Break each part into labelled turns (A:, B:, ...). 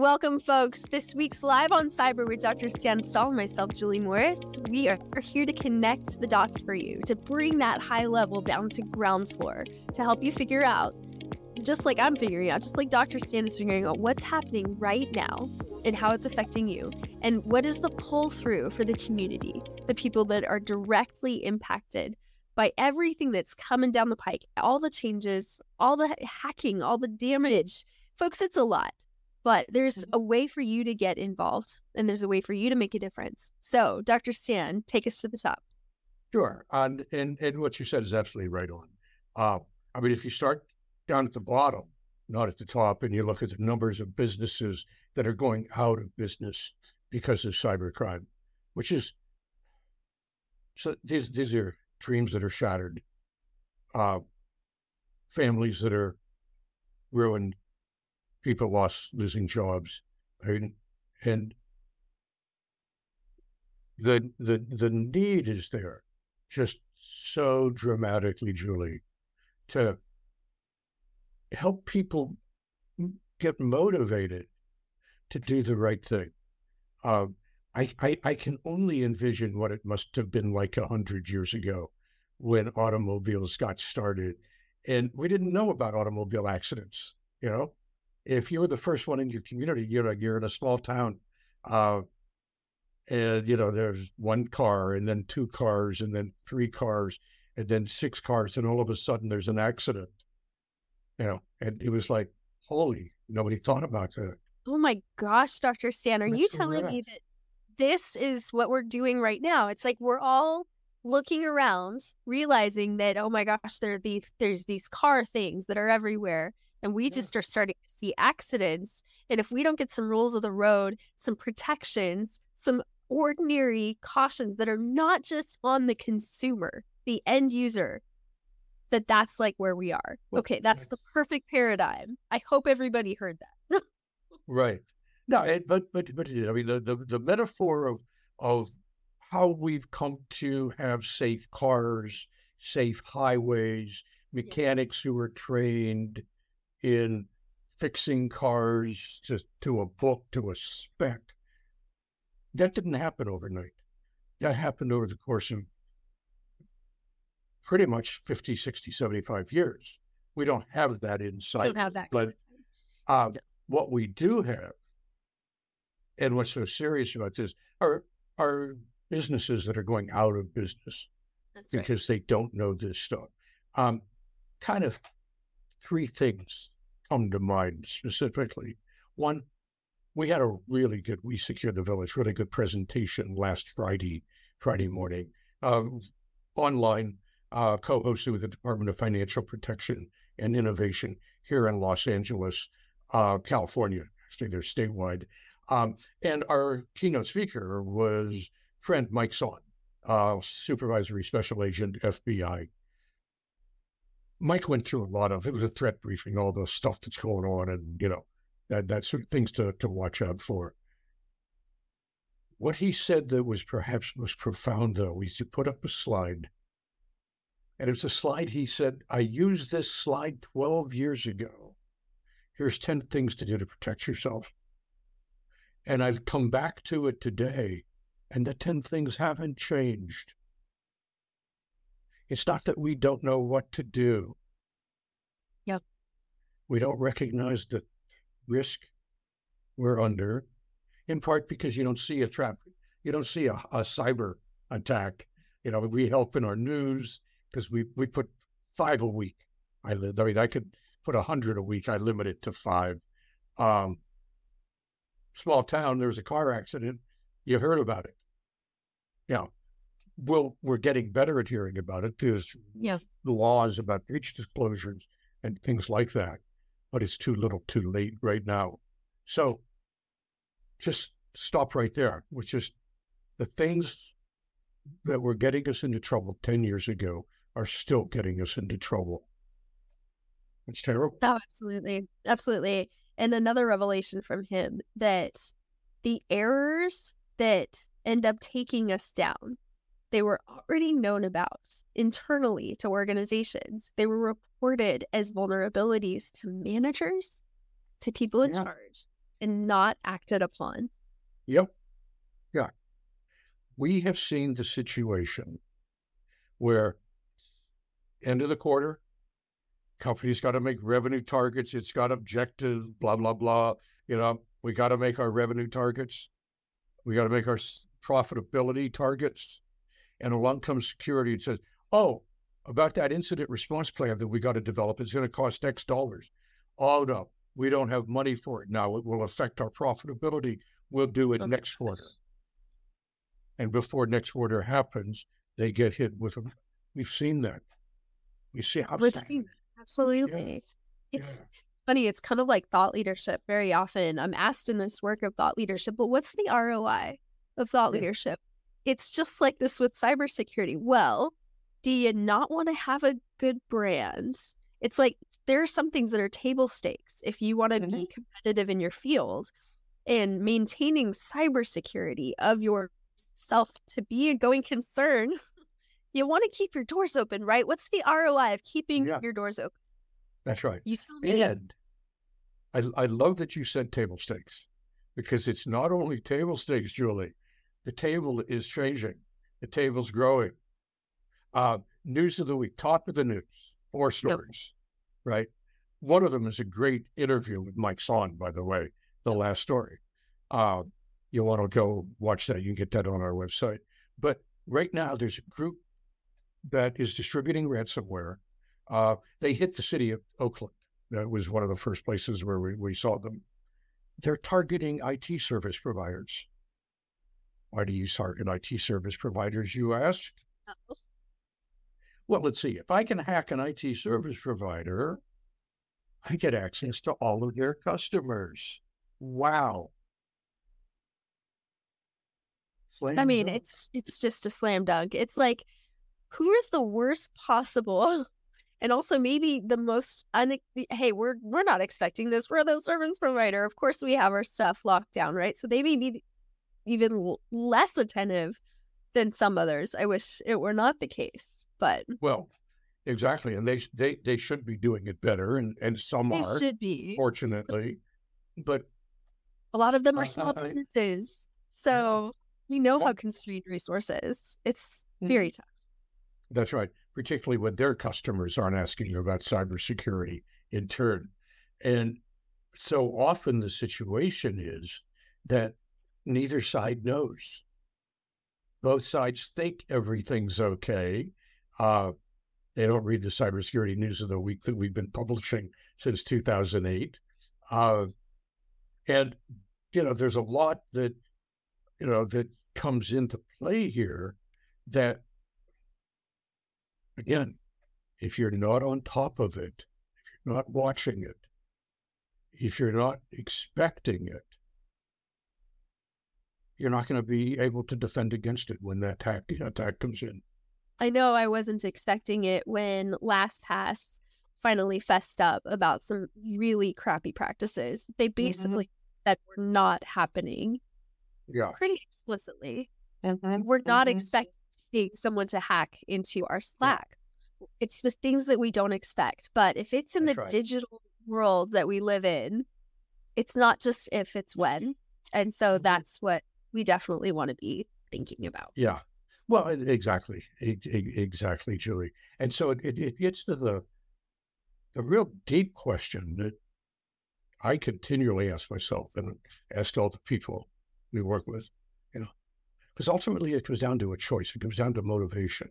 A: Welcome, folks. This week's Live on Cyber with Dr. Stan Stahl and myself, Julie Morris. We are here to connect the dots for you, to bring that high level down to ground floor, to help you figure out, just like I'm figuring out, just like Dr. Stan is figuring out what's happening right now and how it's affecting you, and what is the pull through for the community, the people that are directly impacted by everything that's coming down the pike, all the changes, all the hacking, all the damage. Folks, it's a lot but there's mm-hmm. a way for you to get involved and there's a way for you to make a difference. So, Dr. Stan, take us to the top.
B: Sure. And, and, and what you said is absolutely right on. Uh, I mean, if you start down at the bottom, not at the top, and you look at the numbers of businesses that are going out of business because of cybercrime, which is so these these are dreams that are shattered, uh, families that are ruined, people lost losing jobs, right? and the the the need is there, just so dramatically, Julie, to help people get motivated to do the right thing. Uh, I, I, I can only envision what it must have been like a hundred years ago when automobiles got started, and we didn't know about automobile accidents. You know, if you were the first one in your community, you're like you're in a small town, uh, and you know there's one car, and then two cars, and then three cars, and then six cars, and all of a sudden there's an accident. You know, and it was like, holy, nobody thought about that.
A: Oh my gosh, Dr. Stan, are That's you telling me that this is what we're doing right now? It's like we're all looking around, realizing that oh my gosh, there are these there's these car things that are everywhere and we yeah. just are starting see accidents. And if we don't get some rules of the road, some protections, some ordinary cautions that are not just on the consumer, the end user, that that's like where we are. Well, okay, that's the perfect paradigm. I hope everybody heard that.
B: right. No, it, but but but I mean the, the the metaphor of of how we've come to have safe cars, safe highways, mechanics who are trained, in fixing cars to, to a book, to a spec. That didn't happen overnight. That happened over the course of pretty much 50, 60, 75 years. We don't have that insight.
A: Don't have that.
B: But uh, what we do have, and what's so serious about this, are, are businesses that are going out of business That's because right. they don't know this stuff. Um, kind of three things come to mind specifically. One, we had a really good We secured the Village, really good presentation last Friday, Friday morning, uh, online, uh, co-hosted with the Department of Financial Protection and Innovation here in Los Angeles, uh, California. Actually, they're statewide. Um, and our keynote speaker was friend Mike Son, uh, supervisory special agent, FBI. Mike went through a lot of it was a threat briefing, all the stuff that's going on, and you know that that sort of things to to watch out for. What he said that was perhaps most profound, though, is he put up a slide, and it's a slide. He said, "I used this slide 12 years ago. Here's 10 things to do to protect yourself." And I've come back to it today, and the 10 things haven't changed. It's not that we don't know what to do.
A: Yep.
B: We don't recognize the risk we're under, in part because you don't see a trap, you don't see a, a cyber attack. You know, we help in our news because we, we put five a week. I live, I mean, I could put a hundred a week. I limit it to five. Um, small town, there's a car accident. You heard about it. Yeah well, we're getting better at hearing about it. There's
A: yeah.
B: laws about breach disclosures and things like that, but it's too little, too late right now. So just stop right there, which is the things that were getting us into trouble 10 years ago are still getting us into trouble. It's terrible.
A: Oh, absolutely. Absolutely. And another revelation from him that the errors that end up taking us down they were already known about internally to organizations. They were reported as vulnerabilities to managers, to people in yeah. charge. and not acted upon.
B: Yep. Yeah. We have seen the situation where end of the quarter, company's got to make revenue targets, it's got objectives, blah, blah, blah. You know, we got to make our revenue targets. We got to make our profitability targets. And along comes security and says, oh, about that incident response plan that we got to develop, it's going to cost X dollars. Oh, no, we don't have money for it now. It will affect our profitability. We'll do it okay. next quarter. And before next quarter happens, they get hit with them. We've seen that. We see how
A: we've seen that. absolutely. Yeah. It's yeah. funny. It's kind of like thought leadership. Very often, I'm asked in this work of thought leadership, but what's the ROI of thought yeah. leadership? It's just like this with cybersecurity. Well, do you not want to have a good brand? It's like there are some things that are table stakes if you want to mm-hmm. be competitive in your field and maintaining cybersecurity of yourself to be a going concern. you want to keep your doors open, right? What's the ROI of keeping yeah. your doors open?
B: That's right.
A: You tell me.
B: And I, I love that you said table stakes because it's not only table stakes, Julie. The table is changing. The table's growing. Uh, news of the week, top of the news, four stories, yep. right? One of them is a great interview with Mike Sonn, by the way, the last story. Uh, you want to go watch that, you can get that on our website. But right now, there's a group that is distributing ransomware. Uh, they hit the city of Oakland. That was one of the first places where we, we saw them. They're targeting IT service providers. Why do you target IT service providers, you ask? Well, let's see. If I can hack an IT service provider, I get access to all of their customers. Wow.
A: Slam I mean, dunk. it's it's just a slam dunk. It's like who is the worst possible and also maybe the most un hey, we're we're not expecting this. We're the service provider. Of course we have our stuff locked down, right? So they may be even less attentive than some others. I wish it were not the case. But
B: well, exactly, and they they they should be doing it better, and and some
A: they
B: are
A: should be
B: fortunately, but
A: a lot of them are small I, businesses, so we know how constrained resources. It's mm-hmm. very tough.
B: That's right, particularly when their customers aren't asking about cybersecurity in turn, and so often the situation is that neither side knows. Both sides think everything's okay, uh, they don't read the cybersecurity news of the week that we've been publishing since 2008. Uh, and, you know, there's a lot that, you know, that comes into play here that, again, if you're not on top of it, if you're not watching it, if you're not expecting it, you're not going to be able to defend against it when that attack, attack comes in.
A: I know I wasn't expecting it when LastPass finally fessed up about some really crappy practices. They mm-hmm. basically mm-hmm. said were not happening.
B: Yeah.
A: Pretty explicitly. Mm-hmm. We're not mm-hmm. expecting someone to hack into our Slack. Yeah. It's the things that we don't expect. But if it's in That's the right. digital world that we live in, it's not just if, it's when. And so mm-hmm. that's what we definitely want to be thinking about.
B: Yeah. Well, exactly, exactly, Julie. And so it, it gets to the the real deep question that I continually ask myself and ask all the people we work with, you know, because ultimately it comes down to a choice. It comes down to motivation.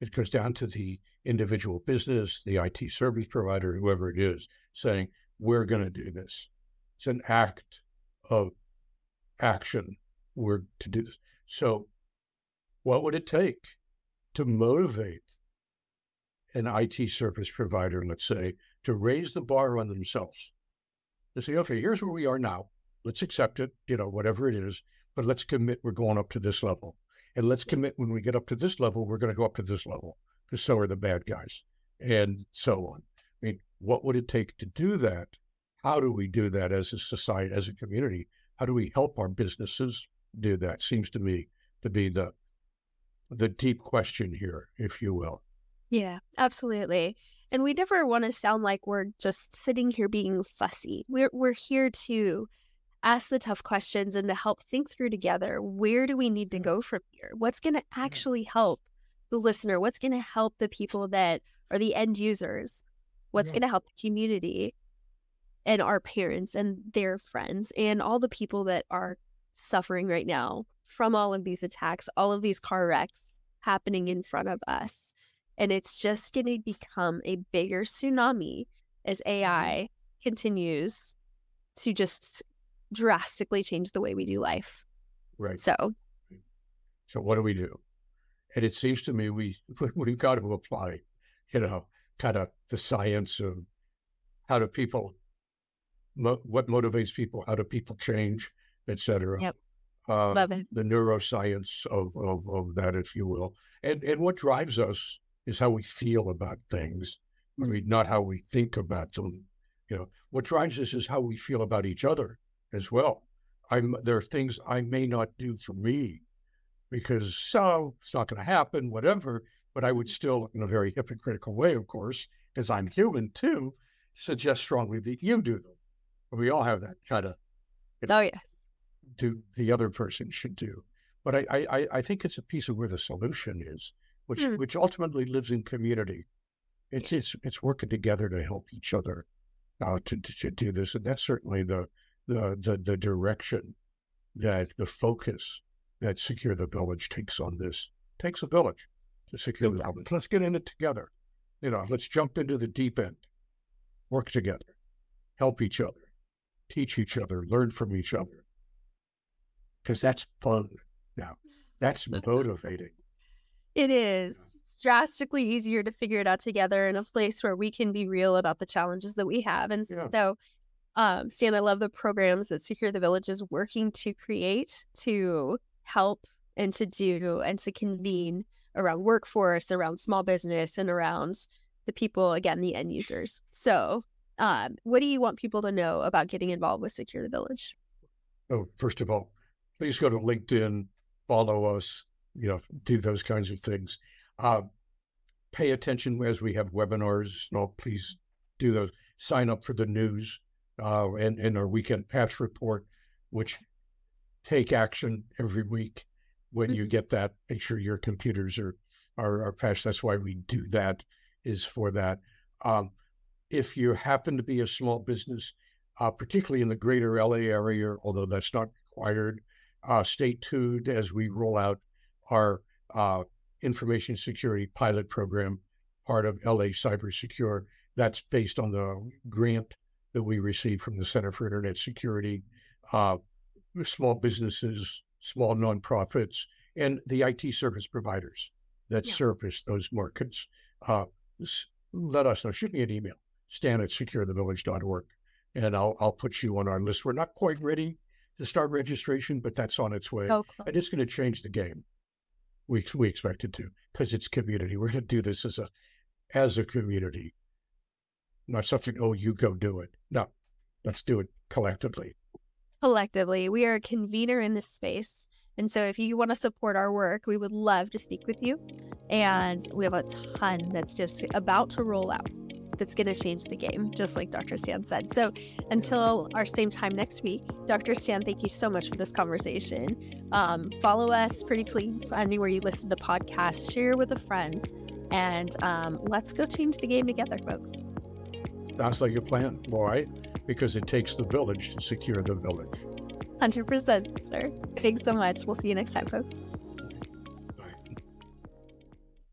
B: It comes down to the individual business, the IT service provider, whoever it is, saying, we're going to do this. It's an act of action. We're to do this. So what would it take to motivate an IT service provider, let's say, to raise the bar on themselves? To say, okay, here's where we are now. Let's accept it, you know, whatever it is, but let's commit we're going up to this level. And let's commit when we get up to this level, we're going to go up to this level because so are the bad guys and so on. I mean, what would it take to do that? How do we do that as a society, as a community? How do we help our businesses do that? Seems to me to be the the deep question here, if you will.
A: Yeah, absolutely. And we never want to sound like we're just sitting here being fussy. We're we're here to ask the tough questions and to help think through together where do we need to go from here? What's going to actually help the listener? What's going to help the people that are the end users? What's yeah. going to help the community and our parents and their friends and all the people that are suffering right now from all of these attacks, all of these car wrecks happening in front of us? And it's just going to become a bigger tsunami as mm-hmm. AI continues to just drastically change the way we do life.
B: Right.
A: So,
B: so what do we do? And it seems to me we we've got to apply, you know, kind of the science of how do people, mo- what motivates people, how do people change, etc.
A: Yep. Uh, Love it.
B: The neuroscience of, of of that, if you will, and and what drives us is how we feel about things. I hmm. mean, not how we think about them. You know, what drives us is how we feel about each other as well. I'm there are things I may not do for me because so it's not going to happen, whatever. But I would still, in a very hypocritical way, of course, because I'm human too, suggest strongly that you do them. We all have that kind of.
A: You know, oh yes.
B: Do the other person should do, but I I I think it's a piece of where the solution is, which hmm. which ultimately lives in community. It's yes. it's it's working together to help each other, uh, to, to to do this, and that's certainly the the, the, the direction that the focus that Secure the Village takes on this. takes a village to secure it the does. village. Let's get in it together. You know, let's jump into the deep end, work together, help each other, teach each other, learn from each other. Because that's fun now. That's motivating.
A: It is. It's drastically easier to figure it out together in a place where we can be real about the challenges that we have. And yeah. so um, Stan, I love the programs that Secure the Village is working to create to help and to do and to convene around workforce, around small business, and around the people, again, the end users. So, um, what do you want people to know about getting involved with Secure the Village?
B: Oh, first of all, please go to LinkedIn, follow us, you know, do those kinds of things. Uh, pay attention as we have webinars. No, please do those. Sign up for the news uh, and, and our weekend patch report, which take action every week when you mm-hmm. get that. Make sure your computers are, are, are patched. That's why we do that, is for that. Um, if you happen to be a small business, uh, particularly in the greater LA area, although that's not required, uh, stay tuned as we roll out our uh, information security pilot program, part of LA Cyber Secure. That's based on the grant that we received from the Center for Internet Security, uh, small businesses, small nonprofits, and the IT service providers that yeah. service those markets. Uh, let us know. Shoot me an email, stan at securethevillage.org, and I'll, I'll put you on our list. We're not quite ready to start registration, but that's on its way.
A: Oh,
B: and it's going to change the game. We, we expect it to because it's community. We're going to do this as a as a community not something, oh, you go do it. No, let's do it collectively.
A: Collectively. We are a convener in this space. And so if you want to support our work, we would love to speak with you. And we have a ton that's just about to roll out that's going to change the game, just like Dr. Stan said. So until our same time next week, Dr. Stan, thank you so much for this conversation. Um, follow us, pretty please, anywhere you listen to podcasts, share with the friends, and um, let's go change the game together, folks.
B: Sounds like a plan. Why? Because it takes the village to secure the village.
A: 100%, sir. Thanks so much. We'll see you next time, folks.